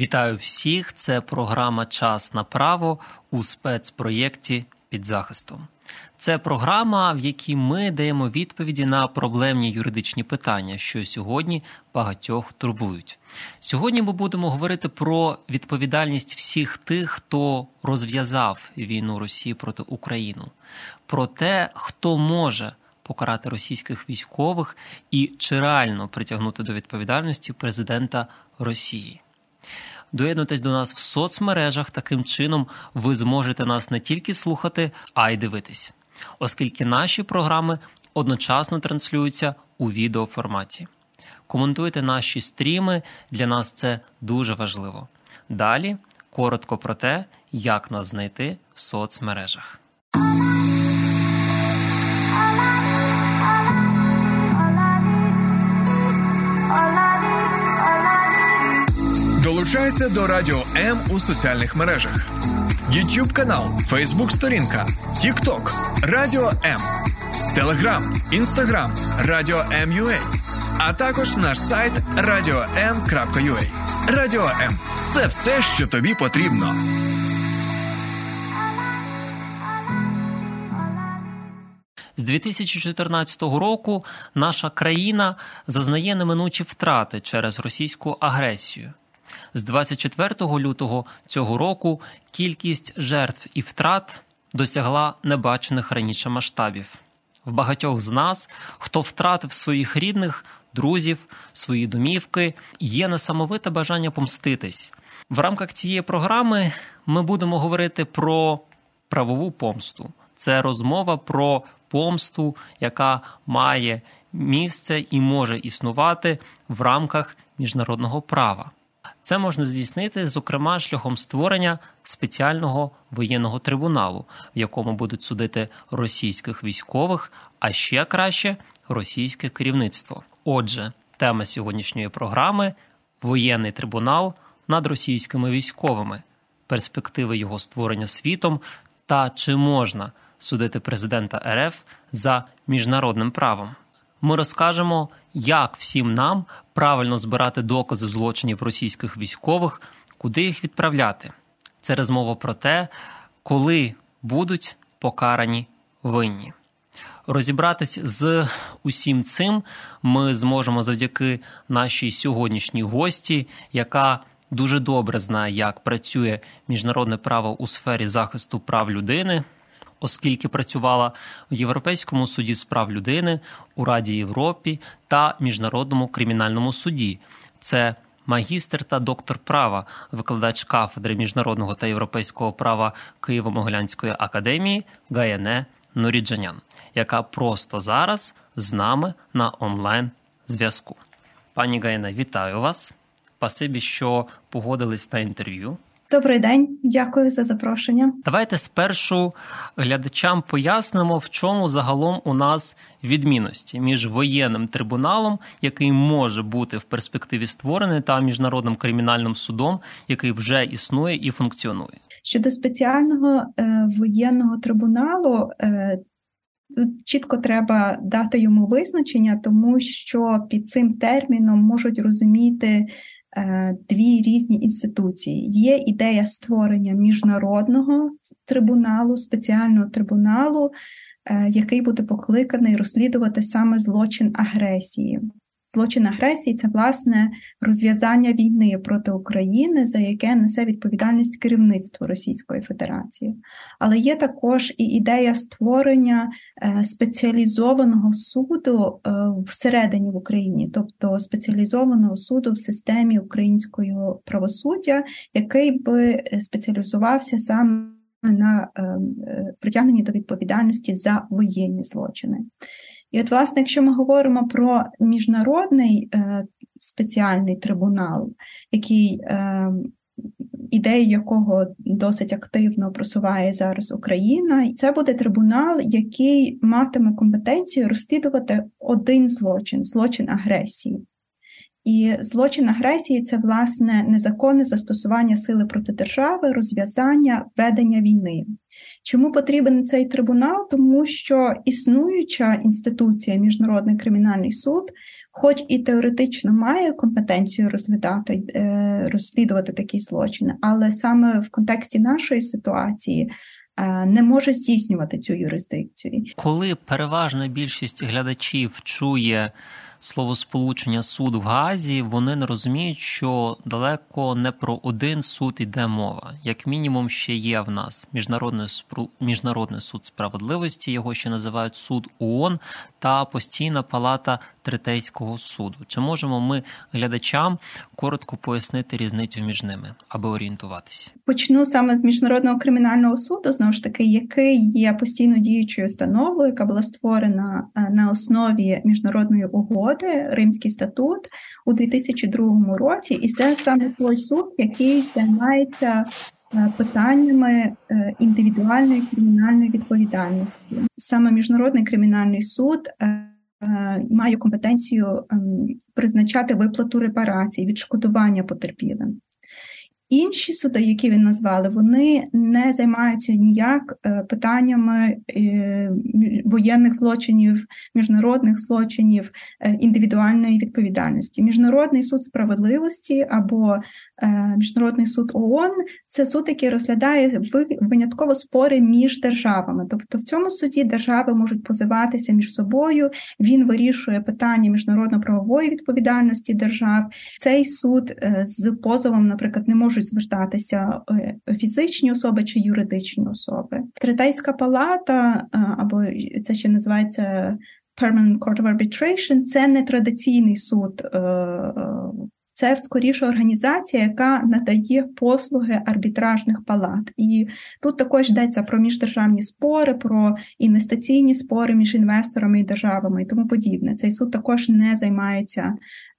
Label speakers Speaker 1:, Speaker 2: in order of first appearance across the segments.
Speaker 1: Вітаю всіх! Це програма Час на право у спецпроєкті під захистом. Це програма, в якій ми даємо відповіді на проблемні юридичні питання, що сьогодні багатьох турбують. Сьогодні ми будемо говорити про відповідальність всіх тих, хто розв'язав війну Росії проти України, про те, хто може покарати російських військових і чи реально притягнути до відповідальності президента Росії. Доєднуйтесь до нас в соцмережах. Таким чином ви зможете нас не тільки слухати, а й дивитись, оскільки наші програми одночасно транслюються у відеоформаті. Коментуйте наші стріми, для нас це дуже важливо. Далі коротко про те, як нас знайти в соцмережах.
Speaker 2: Долучайся до Радіо М у соціальних мережах: YouTube канал, Facebook сторінка, TikTok, Радіо М, Телеграм, Інстаграм, Радіо М.Ю.А. а також наш сайт radio.m.ua. Радіо М це все, що тобі потрібно.
Speaker 1: З 2014 року наша країна зазнає неминучі втрати через російську агресію. З 24 лютого цього року кількість жертв і втрат досягла небачених раніше масштабів. В багатьох з нас, хто втратив своїх рідних, друзів, свої домівки, є несамовите бажання помститись. В рамках цієї програми ми будемо говорити про правову помсту. Це розмова про помсту, яка має місце і може існувати в рамках міжнародного права. Це можна здійснити, зокрема, шляхом створення спеціального воєнного трибуналу, в якому будуть судити російських військових, а ще краще російське керівництво. Отже, тема сьогоднішньої програми воєнний трибунал над російськими військовими, перспективи його створення світом та чи можна судити президента РФ за міжнародним правом. Ми розкажемо, як всім нам правильно збирати докази злочинів російських військових, куди їх відправляти. Це розмова про те, коли будуть покарані винні. Розібратись з усім цим ми зможемо завдяки нашій сьогоднішній гості, яка дуже добре знає, як працює міжнародне право у сфері захисту прав людини оскільки працювала в Європейському суді з прав людини у Раді Європі та Міжнародному кримінальному суді. Це магістр та доктор права, викладач кафедри міжнародного та європейського права Києво-Могилянської академії Гаяне Норіджанян, яка просто зараз з нами на онлайн зв'язку. Пані Гаяне, вітаю вас. Спасибі, що погодились на інтерв'ю.
Speaker 3: Добрий день, дякую за запрошення.
Speaker 1: Давайте спершу глядачам пояснимо, в чому загалом у нас відмінності між воєнним трибуналом, який може бути в перспективі створений, та міжнародним кримінальним судом, який вже існує і функціонує.
Speaker 3: Щодо спеціального е, воєнного трибуналу. Е, Тут чітко треба дати йому визначення, тому що під цим терміном можуть розуміти дві різні інституції. Є ідея створення міжнародного трибуналу, спеціального трибуналу, е, який буде покликаний розслідувати саме злочин агресії. Злочин агресії це власне розв'язання війни проти України, за яке несе відповідальність керівництво Російської Федерації. Але є також і ідея створення е, спеціалізованого суду е, всередині в Україні, тобто спеціалізованого суду в системі українського правосуддя, який би е, спеціалізувався саме на притягненні до відповідальності за воєнні злочини. І от, власне, якщо ми говоримо про міжнародний е, спеціальний трибунал, який е, ідеї якого досить активно просуває зараз Україна, це буде трибунал, який матиме компетенцію розслідувати один злочин злочин агресії. І злочин агресії це власне незаконне застосування сили проти держави, розв'язання ведення війни. Чому потрібен цей трибунал? Тому що існуюча інституція, Міжнародний кримінальний суд, хоч і теоретично має компетенцію розглядати, е, розслідувати такі злочини, але саме в контексті нашої ситуації. Е, не може здійснювати цю юрисдикцію,
Speaker 1: коли переважна більшість глядачів чує словосполучення суд в Газі, вони не розуміють, що далеко не про один суд іде мова. Як мінімум, ще є в нас міжнародний міжнародний суд справедливості, його ще називають суд ООН та постійна палата третейського суду. Чи можемо ми глядачам коротко пояснити різницю між ними, аби орієнтуватися?
Speaker 3: Почну саме з міжнародного кримінального суду, знову ж таки, який є постійно діючою установою, яка була створена е, на основі міжнародної угоди Римський статут у 2002 році, і це саме той суд, який займається. Е, питаннями е, індивідуальної кримінальної відповідальності саме міжнародний кримінальний суд Е, має компетенцію ем, призначати виплату репарацій, відшкодування потерпілим. Інші суди, які він назвали, вони не займаються ніяк е, питаннями е, воєнних злочинів, міжнародних злочинів, індивідуальної відповідальності. Міжнародний суд справедливості або Міжнародний суд ООН це суд, який розглядає винятково спори між державами. Тобто в цьому суді держави можуть позиватися між собою. Він вирішує питання міжнародно-правової відповідальності держав. Цей суд е, з позовом, наприклад, не можуть звертатися е, фізичні особи чи юридичні особи. Третейська палата е, або це ще називається. Permanent Court of Arbitration – це не традиційний суд це скоріше організація, яка надає послуги арбітражних палат. І тут також йдеться про міждержавні спори, про інвестиційні спори між інвесторами і державами і тому подібне. Цей суд також не займається.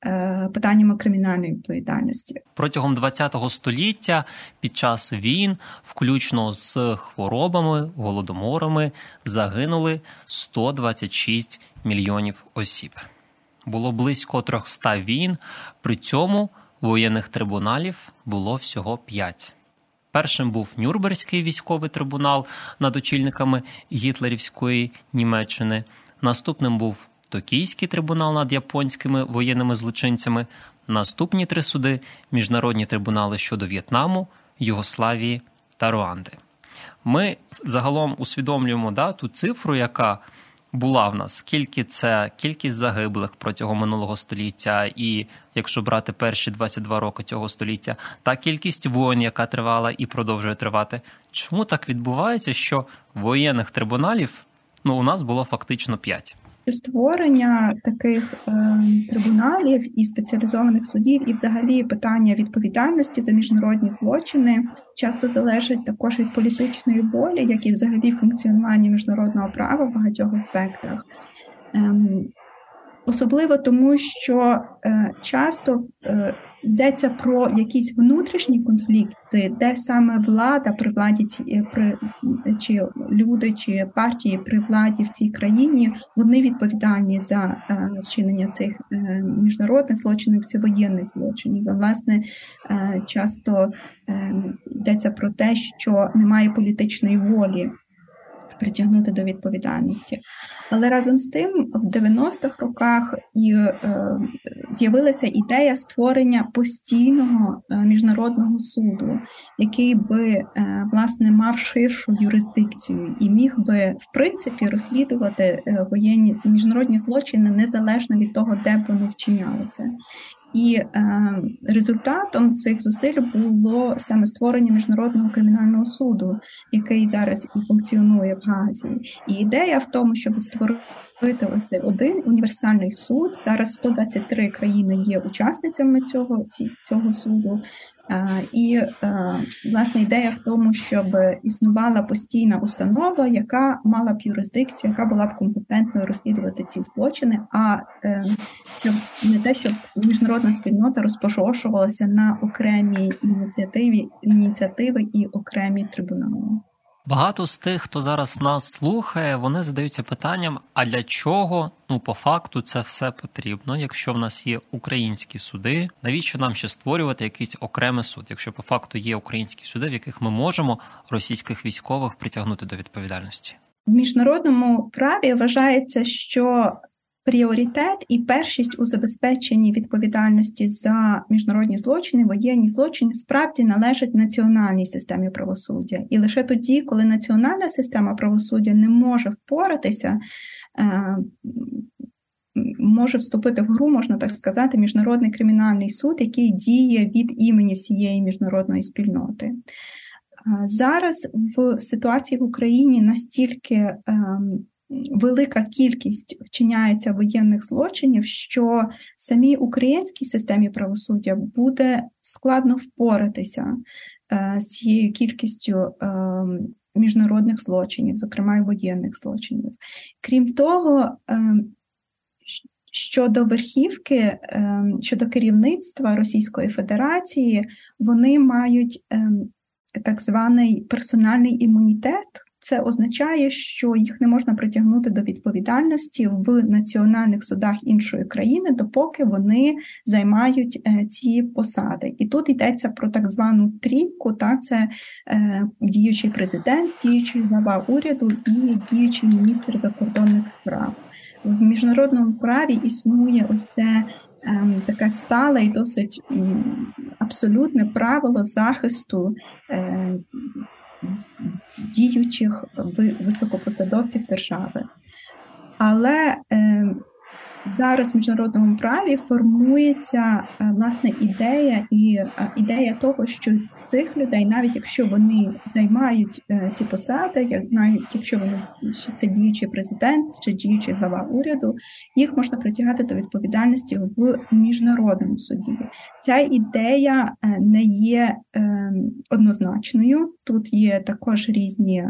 Speaker 3: Е, питаннями кримінальної відповідальності
Speaker 1: протягом ХХ століття під час війн, включно з хворобами, голодоморами, загинули 126 мільйонів осіб було близько 300 війн, при цьому воєнних трибуналів було всього 5. Першим був Нюрнберзький військовий трибунал над очільниками Гітлерівської Німеччини. Наступним був Токійський трибунал над японськими воєнними злочинцями. Наступні три суди міжнародні трибунали щодо В'єтнаму, Югославії та Руанди. Ми загалом усвідомлюємо да, ту цифру, яка була в нас, скільки це кількість загиблих протягом минулого століття, і якщо брати перші 22 роки цього століття, та кількість воїн, яка тривала і продовжує тривати. Чому так відбувається, що воєнних трибуналів ну у нас було фактично 5?
Speaker 3: Створення таких е, трибуналів і спеціалізованих судів, і взагалі питання відповідальності за міжнародні злочини часто залежить також від політичної волі, як і взагалі функціонування міжнародного права в багатьох аспектах. Е, Особливо тому, що е, часто е, йдеться про якісь внутрішні конфлікти, де саме влада при владі ці при чи люди, чи партії при владі в цій країні вони відповідальні за е, вчинення цих е, міжнародних злочинів, чи воєнних злочинів. І, власне, е, часто е, йдеться про те, що немає політичної волі притягнути до відповідальності. Але разом з тим, в 90-х роках і е, з'явилася ідея створення постійного е, міжнародного суду, який би е, власне мав ширшу юрисдикцію і міг би в принципі розслідувати е, воєнні міжнародні злочини незалежно від того, де б вони вчинялися. І е, результатом цих зусиль було саме створення міжнародного кримінального суду, який зараз і функціонує в Газі. І ідея в тому, щоб створити ось один універсальний суд. Зараз 123 країни є учасницями цього цього суду. І власне ідея в тому, щоб існувала постійна установа, яка мала б юрисдикцію, яка була б компетентною розслідувати ці злочини, а щоб не те, щоб міжнародна спільнота розпошошувалася на окремі ініціативи, ініціативи і окремі трибунали.
Speaker 1: Багато з тих, хто зараз нас слухає, вони задаються питанням: а для чого ну по факту це все потрібно, якщо в нас є українські суди, навіщо нам ще створювати якийсь окремий суд, якщо по факту є українські суди, в яких ми можемо російських військових притягнути до відповідальності?
Speaker 3: В міжнародному праві вважається, що Пріоритет і першість у забезпеченні відповідальності за міжнародні злочини, воєнні злочини справді належать національній системі правосуддя. І лише тоді, коли національна система правосуддя не може впоратися, е, може вступити в гру, можна так сказати, міжнародний кримінальний суд, який діє від імені всієї міжнародної спільноти. Е, зараз в ситуації в Україні настільки ем, велика кількість вчиняється воєнних злочинів, що самій українській системі правосуддя буде складно впоратися е, з цією кількістю е, міжнародних злочинів, зокрема й воєнних злочинів. Крім того, е, Щодо верхівки, щодо керівництва Російської Федерації, вони мають так званий персональний імунітет, це означає, що їх не можна притягнути до відповідальності в національних судах іншої країни, допоки вони займають е, ці посади. І тут йдеться про так звану трійку, та це е, діючий президент, діючий глава уряду і діючий міністр закордонних справ. В міжнародному праві існує ось це. Ем, таке стале і досить абсолютне правило захисту е, діючих високопосадовців держави. Але е, зараз в міжнародному праві формується е, власне ідея і е, ідея того, що цих людей, навіть якщо вони займають е, ці посади, як навіть якщо вони це діючий президент чи діючий глава уряду, їх можна притягати до відповідальності в міжнародному суді. Ця ідея не є однозначною. Тут є також різні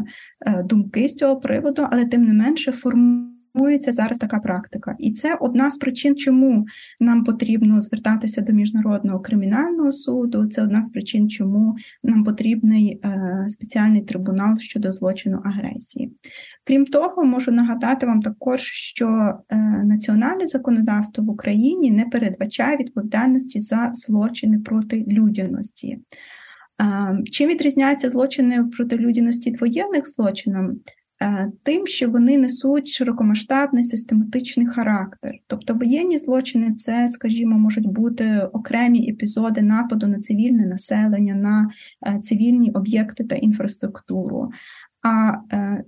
Speaker 3: думки з цього приводу, але тим не менше формується формується зараз така практика, і це одна з причин, чому нам потрібно звертатися до міжнародного кримінального суду. Це одна з причин, чому нам потрібний е, спеціальний трибунал щодо злочину агресії. Крім того, можу нагадати вам також, що е, національне законодавство в Україні не передбачає відповідальності за злочини проти людяності. Е, чим відрізняються злочини проти людяності від воєнних? Е, тим, що вони несуть широкомасштабний систематичний характер. Тобто воєнні злочини, це, скажімо, можуть бути окремі епізоди нападу на цивільне населення, на е, цивільні об'єкти та інфраструктуру. А е,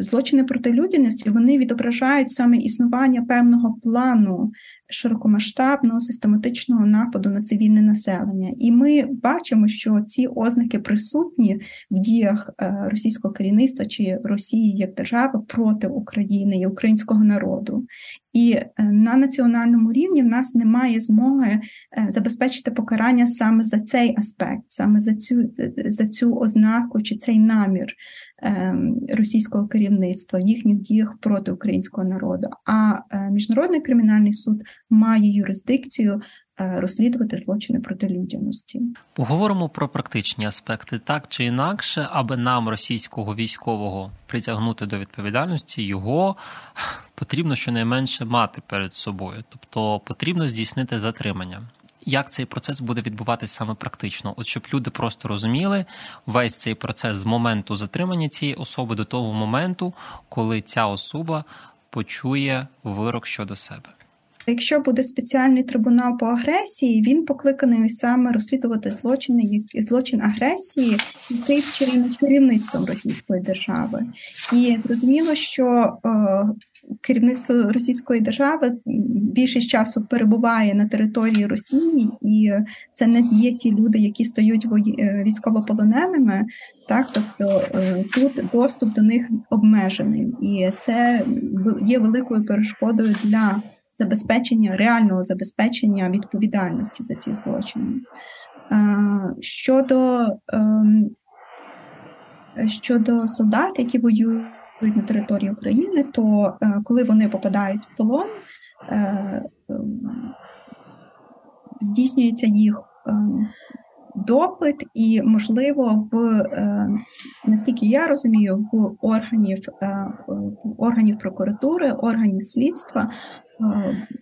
Speaker 3: Злочини проти людяності вони відображають саме існування певного плану широкомасштабного систематичного нападу на цивільне населення. І ми бачимо, що ці ознаки присутні в діях е, російського керівництва чи Росії як держави проти України і українського народу. І е, на національному рівні в нас немає змоги е, забезпечити покарання саме за цей аспект, саме за цю за цю ознаку чи цей намір. Російського керівництва в їхніх діях проти українського народу. А міжнародний кримінальний суд має юрисдикцію. Е, розслідувати злочини проти людяності
Speaker 1: поговоримо про практичні аспекти, так чи інакше, аби нам російського військового притягнути до відповідальності, його потрібно щонайменше мати перед собою, тобто потрібно здійснити затримання як цей процес буде відбуватися саме практично, от щоб люди просто розуміли весь цей процес з моменту затримання цієї особи до того моменту, коли ця особа почує вирок щодо себе.
Speaker 3: Якщо буде спеціальний трибунал по агресії, він покликаний саме розслідувати злочини злочин агресії, який вчинений керівництвом Російської держави, і зрозуміло, що е, керівництво Російської держави більшість часу перебуває на території Росії, і це не є ті люди, які стають е, військовополоненими. Так, тобто е, тут доступ до них обмежений, і це є великою перешкодою для забезпечення реального забезпечення відповідальності за ці злочини. Щодо ем, щодо солдат, які воюють на території України, то коли вони попадають в полон, ем, здійснюється їх ем, допит, і, можливо, в наскільки я розумію, в органів органів прокуратури, органів слідства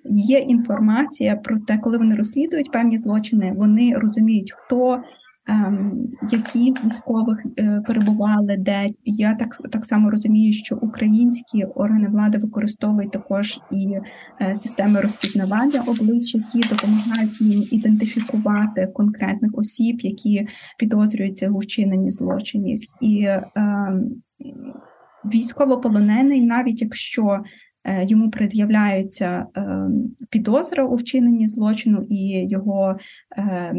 Speaker 3: є інформація про те, коли вони розслідують певні злочини, вони розуміють, хто ем, які військових е, перебували, де. Я так так само розумію, що українські органи влади використовують також і е, системи розпізнавання облич, які допомагають їм ідентифікувати конкретних осіб, які підозрюються у вчиненні злочинів, і е, військовополонений, навіть якщо Е, йому пред'являються е, підозра у вчиненні злочину і його е,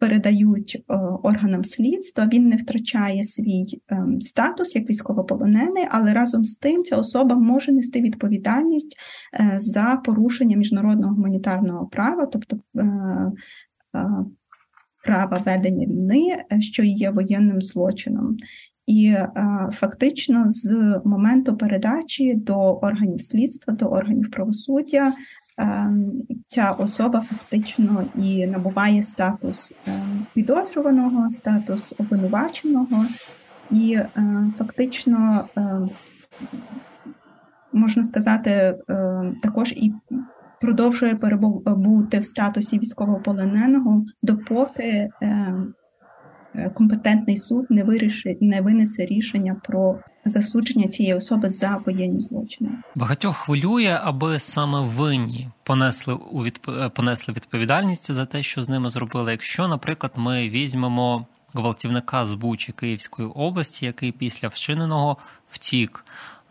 Speaker 3: передають органам слідства. Він не втрачає свій статус як військовополонений, але разом з тим ця особа може нести відповідальність за порушення міжнародного гуманітарного права, тобто права ведення війни, що є воєнним злочином. І е, фактично з моменту передачі до органів слідства, до органів правосуддя е, ця особа фактично і набуває статус е, підозрюваного, статус обвинуваченого, і фактично можна сказати, також і продовжує перебути в статусі військовополоненого допоки Е, компетентний суд не вирішить, не винесе рішення про засудження цієї особи за воєнні злочини.
Speaker 1: Багатьох хвилює, аби саме винні понесли у відп... Е, понесли відповідальність за те, що з ними зробили. Якщо, наприклад, ми візьмемо гвалтівника з Бучі Київської області, який після вчиненого втік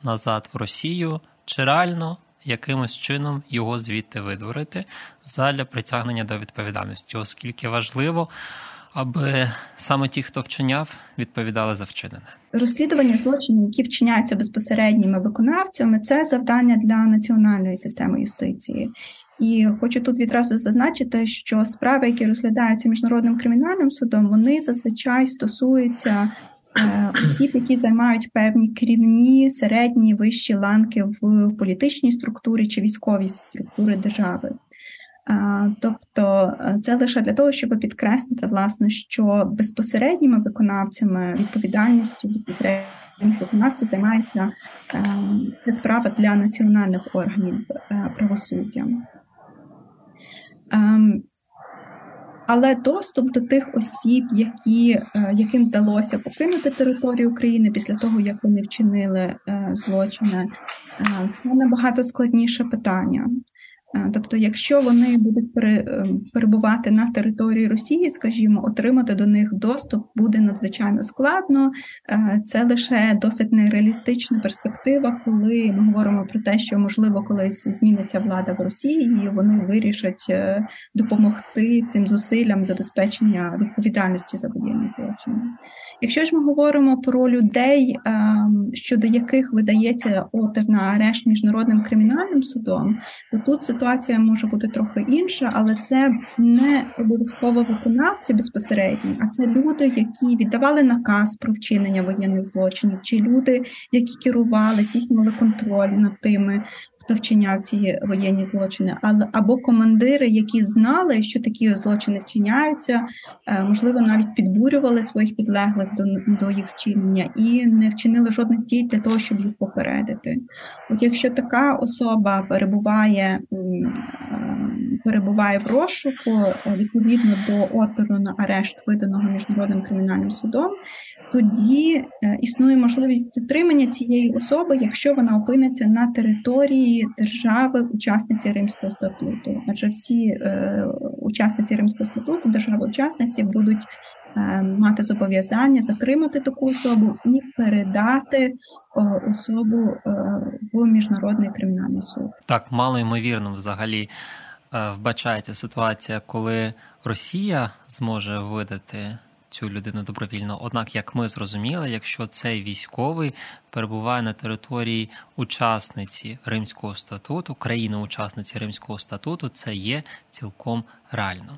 Speaker 1: назад в Росію, чи реально якимось чином його звідти видворити задля притягнення до відповідальності, оскільки важливо аби саме ті, хто вчиняв, відповідали за вчинене.
Speaker 3: Розслідування злочинів, які вчиняються безпосередніми виконавцями, це завдання для національної системи юстиції. І хочу тут відразу зазначити, що справи, які розглядаються міжнародним кримінальним судом, вони зазвичай стосуються е, осіб, які займають певні керівні, середні вищі ланки в політичній структурі чи військовій структури держави. Тобто е, це лише для того, щоб підкреслити, власне, що безпосередніми виконавцями відповідальністю безпосередніх виконавців займається це справа для національних органів е, правосуддя. Ем, але доступ до тих осіб, які, е, яким вдалося покинути територію України після того, як вони вчинили злочини, це набагато складніше питання. Е, тобто, якщо вони будуть е, перебувати на території Росії, скажімо, отримати до них доступ буде надзвичайно складно. Е, це лише досить нереалістична перспектива, коли ми говоримо про те, що можливо колись зміниться влада в Росії, і вони вирішать допомогти цим зусиллям забезпечення відповідальності за воєнні злочини. Якщо ж ми говоримо про людей, щодо яких видається ордер на арешт міжнародним кримінальним судом, то тут ситуація ситуація може бути трохи інша, але це не обов'язково виконавці безпосередньо, а це люди, які віддавали наказ про вчинення воєнних злочинів, чи люди, які керували, здійснювали контроль над тими, хто вчиняв ці воєнні злочини, але або командири, які знали, що такі злочини вчиняються, е, можливо, навіть підбурювали своїх підлеглих до до їх вчинення і не вчинили жодних дій для того, щоб їх попередити. От якщо така особа перебуває е, перебуває в розшуку е, відповідно до ордеру на арешт, виданого міжнародним кримінальним судом, тоді існує можливість затримання цієї особи, якщо вона опиниться на території держави-учасниці Римського статуту, адже всі е, учасниці Римського статуту, держави-учасниці будуть е, мати зобов'язання затримати таку особу і передати е, особу е, в міжнародний кримінальний суд.
Speaker 1: Так, мало ймовірно, взагалі е, вбачається ситуація, коли Росія зможе видати цю людину добровільно. Однак, як ми зрозуміли, якщо цей військовий перебуває на території учасниці Римського статуту, країни-учасниці Римського статуту, це є цілком реально.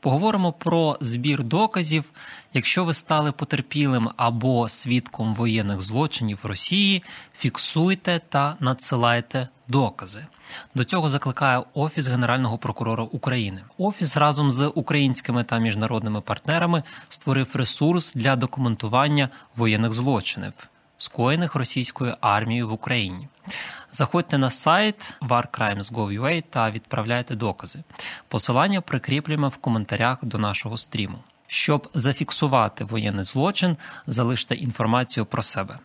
Speaker 1: Поговоримо про збір доказів. Якщо ви стали потерпілим або свідком воєнних злочинів в Росії, фіксуйте та надсилайте докази. До цього закликає Офіс Генерального прокурора України. Офіс разом з українськими та міжнародними партнерами створив ресурс для документування воєнних злочинів, скоєних російською армією в Україні. Заходьте на сайт warcrimes.gov.ua та відправляйте докази. Посилання прикріплюємо в коментарях до нашого стріму. Щоб зафіксувати воєнний злочин, залиште інформацію про себе.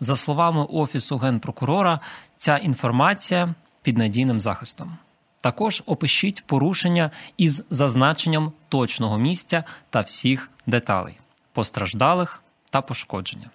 Speaker 1: За словами Офісу генпрокурора, ця інформація під надійним захистом. Також опишіть порушення із зазначенням точного місця та всіх деталей, постраждалих та пошкодження.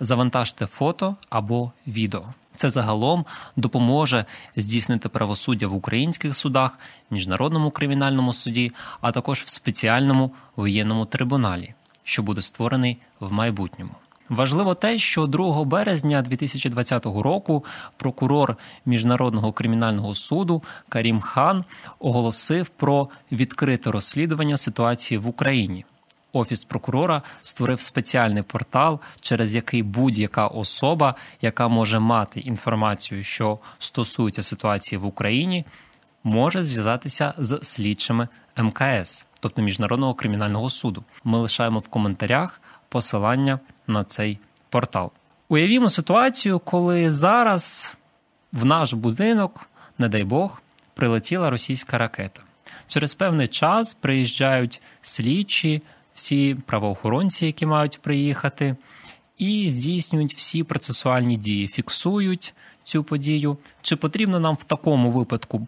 Speaker 1: Завантажте фото або відео. Це загалом допоможе здійснити правосуддя в українських судах, міжнародному кримінальному суді, а також в спеціальному воєнному трибуналі, що буде створений в майбутньому. Важливо те, що 2 березня 2020 року прокурор міжнародного кримінального суду Карім Хан оголосив про відкрите розслідування ситуації в Україні. Офіс прокурора створив спеціальний портал, через який будь-яка особа, яка може мати інформацію, що стосується ситуації в Україні, може зв'язатися з слідчими МКС, тобто Міжнародного кримінального суду. Ми лишаємо в коментарях посилання на цей портал. Уявімо ситуацію, коли зараз в наш будинок, не дай Бог, прилетіла російська ракета. Через певний час приїжджають слідчі, всі правоохоронці, які мають приїхати, і здійснюють всі процесуальні дії, фіксують цю подію. Чи потрібно нам в такому випадку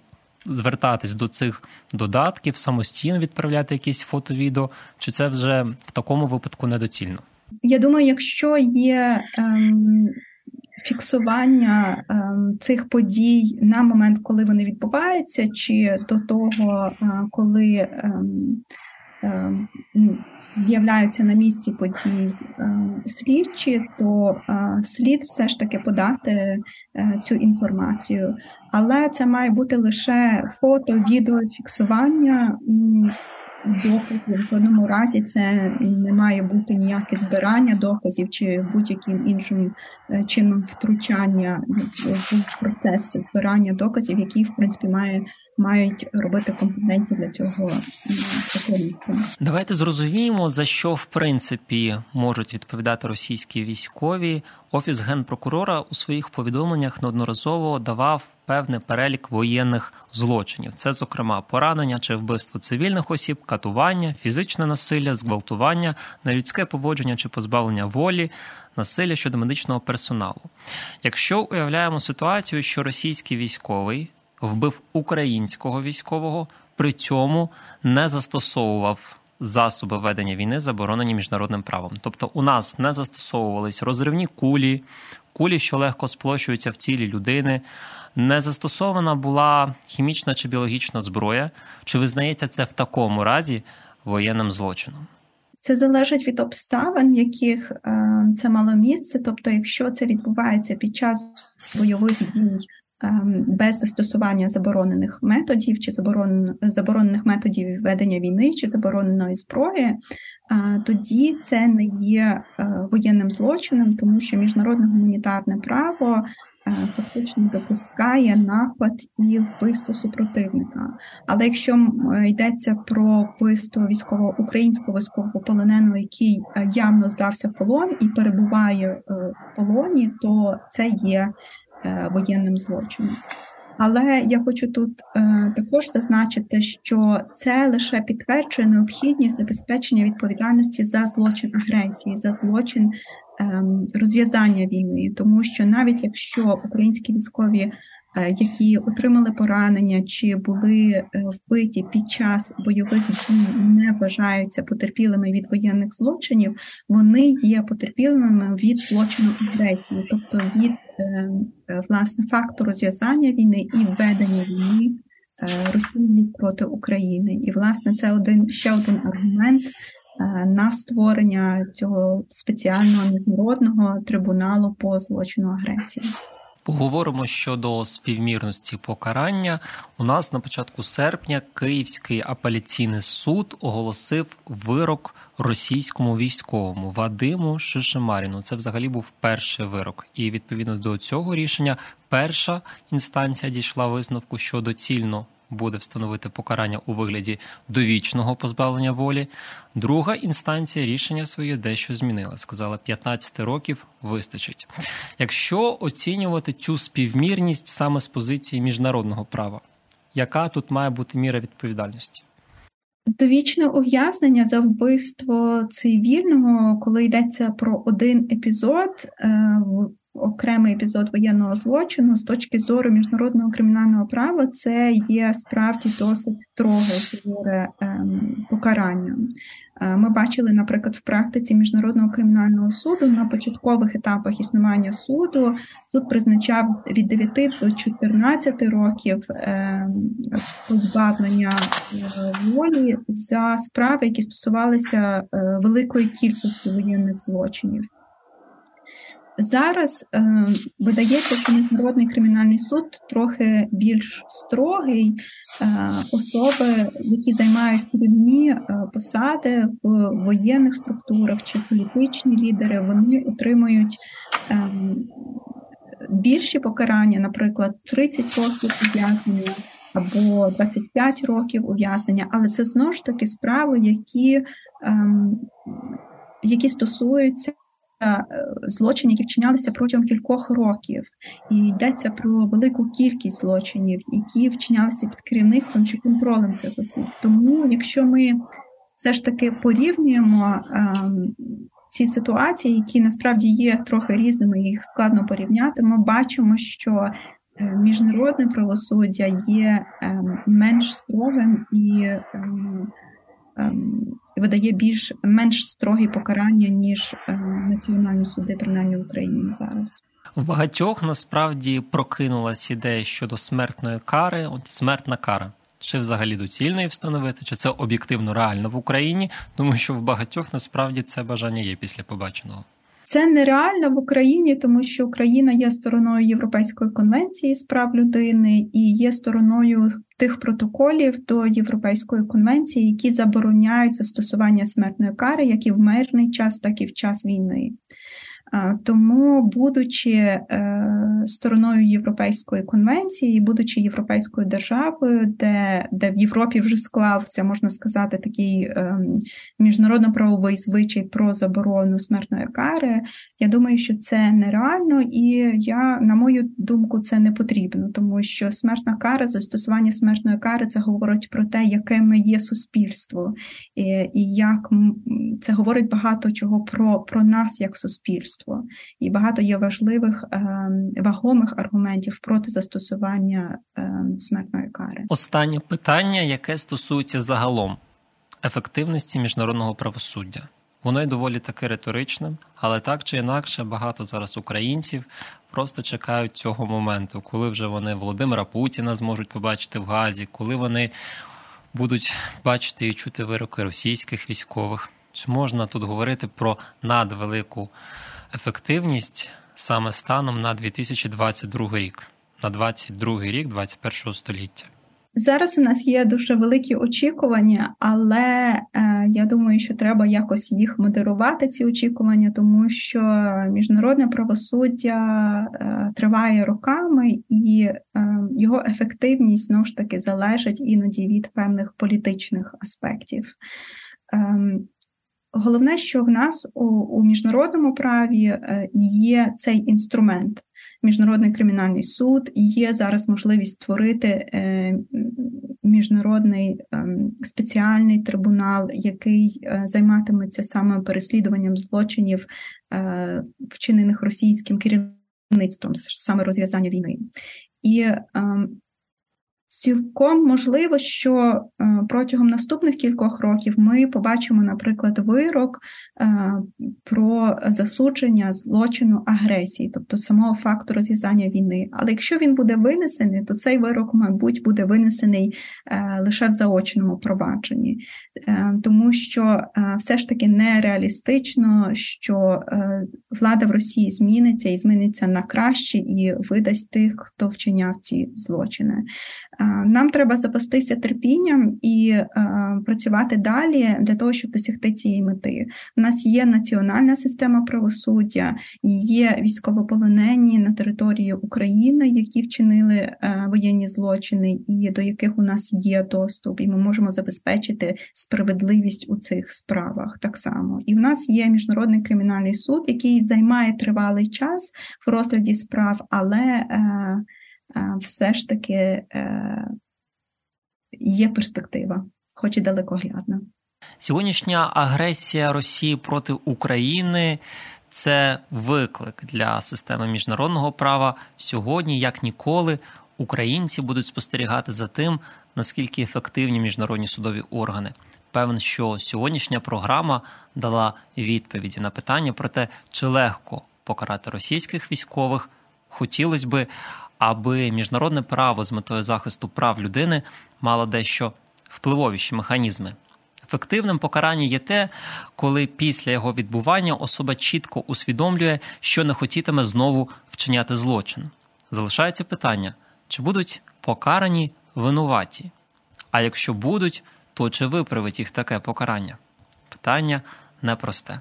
Speaker 1: звертатись до цих додатків, самостійно відправляти якісь фото-відео, чи це вже в такому випадку недоцільно?
Speaker 3: Я думаю, якщо є ем, фіксування ем, цих подій на момент, коли вони відбуваються, чи до того, е, коли ем, ем, з'являються на місці подій ем, слідчі, то е, слід все ж таки подати е, цю інформацію. Але це має бути лише фото, відео, фіксування доказів. В жодному разі це не має бути ніяке збирання доказів чи будь-яким іншим е, чином втручання в процес збирання доказів, який в принципі має. Мають робити компоненти для цього
Speaker 1: Давайте зрозуміємо за що в принципі можуть відповідати російські військові. Офіс генпрокурора у своїх повідомленнях неодноразово давав певний перелік воєнних злочинів. Це, зокрема, поранення чи вбивство цивільних осіб, катування, фізичне насилля, зґвалтування, нелюдське поводження чи позбавлення волі, насилля щодо медичного персоналу. Якщо уявляємо ситуацію, що російський військовий вбив українського військового, при цьому не застосовував. Засоби ведення війни заборонені міжнародним правом. Тобто у нас не застосовувались розривні кулі, кулі, що легко сплощуються в тілі людини, не застосована була хімічна чи біологічна зброя. Чи визнається це в такому разі воєнним злочином?
Speaker 3: Це залежить від обставин, в яких е, це мало місце. Тобто, якщо це відбувається під час бойових дій без застосування заборонених методів, чи заборонених методів ведення війни, чи забороненої зброї, е, тоді це не є воєнним злочином, тому що міжнародне гуманітарне право Е, фактично допускає напад і вбивство супротивника. Але якщо е, йдеться про вбивство військового українського військового полоненого, який е, явно здався в полон і перебуває в полоні, то це є воєнним злочином. Але я хочу тут е, також зазначити, що це лише підтверджує необхідність забезпечення відповідальності за злочин агресії, за злочин е, розв'язання війни, тому що навіть якщо українські військові, е, які отримали поранення чи були е, вбиті під час бойових дій, не вважаються потерпілими від воєнних злочинів, вони є потерпілими від злочину агресії, тобто від ем, власне факту розв'язання війни і введення війни. Е, Росії проти України, і власне це один ще один аргумент Е, на створення цього спеціального міжнародного трибуналу по злочину агресії.
Speaker 1: Поговоримо щодо співмірності покарання. У нас на початку серпня Київський апеляційний суд оголосив вирок російському військовому Вадиму Шишимаріну. Це взагалі був перший вирок, і відповідно до цього рішення перша інстанція дійшла висновку, що доцільно буде встановити покарання у вигляді довічного позбавлення волі. Друга інстанція рішення своє дещо змінила. Сказала, 15 років вистачить. Якщо оцінювати цю співмірність саме з позиції міжнародного права, яка тут має бути міра відповідальності?
Speaker 3: Довічне ув'язнення за вбивство цивільного, коли йдеться про один епізод, е, окремий епізод воєнного злочину з точки зору міжнародного кримінального права, це є справді досить строге ем, покарання. Е, ми бачили, наприклад, в практиці міжнародного кримінального суду на початкових етапах існування суду суд призначав від 9 до 14 років ем, позбавлення е, волі за справи, які стосувалися е, великої кількості воєнних злочинів. Зараз е, видається, що міжнародний кримінальний суд трохи більш строгий. Е, особи, які займають керівні е, посади в воєнних структурах чи політичні лідери, вони отримують е, більші покарання, наприклад, 30 років ув'язнення або 25 років ув'язнення, але це знову ж таки справи, які, е, які стосуються. Е, злочинів, які вчинялися протягом кількох років, і йдеться про велику кількість злочинів, які вчинялися під керівництвом чи контролем цих осіб. Тому, якщо ми все ж таки порівнюємо ем, ці ситуації, які насправді є трохи різними, їх складно порівняти, ми бачимо, що е, міжнародне правосуддя є ем, менш строгим і ем, видає більш менш строгі покарання ніж е, національні суди, принаймні в Україні зараз.
Speaker 1: В багатьох насправді прокинулась ідея щодо смертної кари. От смертна кара. Чи взагалі доцільно її встановити, чи це об'єктивно реально в Україні, тому що в багатьох насправді це бажання є після побаченого.
Speaker 3: Це нереально в Україні, тому що Україна є стороною Європейської конвенції з прав людини і є стороною тих протоколів до Європейської конвенції, які забороняють застосування смертної кари як і в мирний час, так і в час війни. Тому, будучи е, стороною Європейської конвенції, будучи європейською державою, де де в Європі вже склався, можна сказати, такий ем, міжнародно-правовий звичай про заборону смертної кари, я думаю, що це нереально, і я, на мою думку, це не потрібно, тому що смертна кара, застосування смертної кари, це говорить про те, яке ми є суспільство, і, і як це говорить багато чого про, про нас як суспільство суспільство, і багато є важливих ем, вагомих аргументів проти застосування ем, смертної кари.
Speaker 1: Останнє питання, яке стосується загалом ефективності міжнародного правосуддя. Воно й доволі таки риторичним, але так чи інакше, багато зараз українців просто чекають цього моменту, коли вже вони Володимира Путіна зможуть побачити в Газі, коли вони будуть бачити і чути вироки російських військових. Чи можна тут говорити про надвелику ефективність саме станом на 2022 рік, на 22 рік 21 століття.
Speaker 3: Зараз у нас є дуже великі очікування, але е, я думаю, що треба якось їх модерувати, ці очікування, тому що міжнародне правосуддя е, триває роками, і е, його ефективність знову ж таки залежить іноді від певних політичних аспектів. Головне, що в нас у, у міжнародному праві е, є цей інструмент. Міжнародний кримінальний суд є зараз можливість створити е, міжнародний ем, спеціальний трибунал, який е, займатиметься саме переслідуванням злочинів, вчинених російським керівництвом, саме розв'язання війни. І ем, Цілком можливо, що е, протягом наступних кількох років ми побачимо, наприклад, вирок е, про засудження злочину агресії, тобто самого факту розв'язання війни. Але якщо він буде винесений, то цей вирок, мабуть, буде винесений е, лише в заочному провадженні, тому що все ж таки нереалістично, що влада в Росії зміниться і зміниться на краще і видасть тих, хто вчиняв ці злочини. Нам треба запастися терпінням і е, працювати далі для того, щоб досягти цієї мети. У нас є національна система правосуддя, є військовополонені на території України, які вчинили е, воєнні злочини, і до яких у нас є доступ, і ми можемо забезпечити справедливість у цих справах так само. І в нас є міжнародний кримінальний суд, який займає тривалий час в розгляді справ, але е, все ж таки е, є перспектива, хоч і далекоглядна.
Speaker 1: Сьогоднішня агресія Росії проти України це виклик для системи міжнародного права. Сьогодні, як ніколи, українці будуть спостерігати за тим, наскільки ефективні міжнародні судові органи. Певен, що сьогоднішня програма дала відповіді на питання про те, чи легко покарати російських військових. Хотілося би, аби міжнародне право з метою захисту прав людини мало дещо впливовіші механізми. Ефективним покарання є те, коли після його відбування особа чітко усвідомлює, що не хотітиме знову вчиняти злочин. Залишається питання, чи будуть покарані винуваті? А якщо будуть, то чи виправить їх таке покарання? Питання непросте.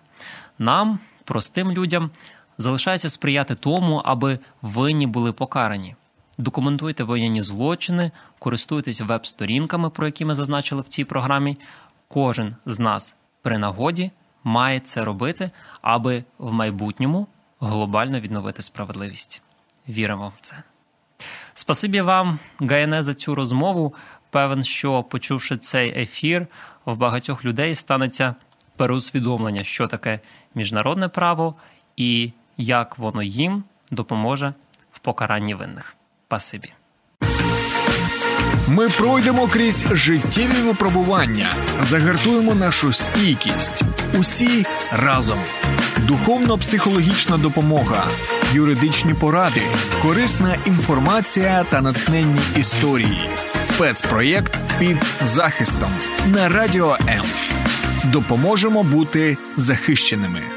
Speaker 1: Нам, простим людям, залишається сприяти тому, аби винні були покарані. Документуйте воєнні злочини, користуйтесь веб-сторінками, про які ми зазначили в цій програмі. Кожен з нас при нагоді має це робити, аби в майбутньому глобально відновити справедливість. Віримо в це. Спасибі вам, Гайне, за цю розмову. Певен, що почувши цей ефір, в багатьох людей станеться переусвідомлення, що таке міжнародне право і як воно їм допоможе в покаранні винних. Пасибі.
Speaker 2: Ми пройдемо крізь життєві випробування, загартуємо нашу стійкість. Усі разом. Духовно-психологічна допомога, юридичні поради, корисна інформація та натхненні історії. Спецпроєкт під захистом на радіо М. Допоможемо бути захищеними.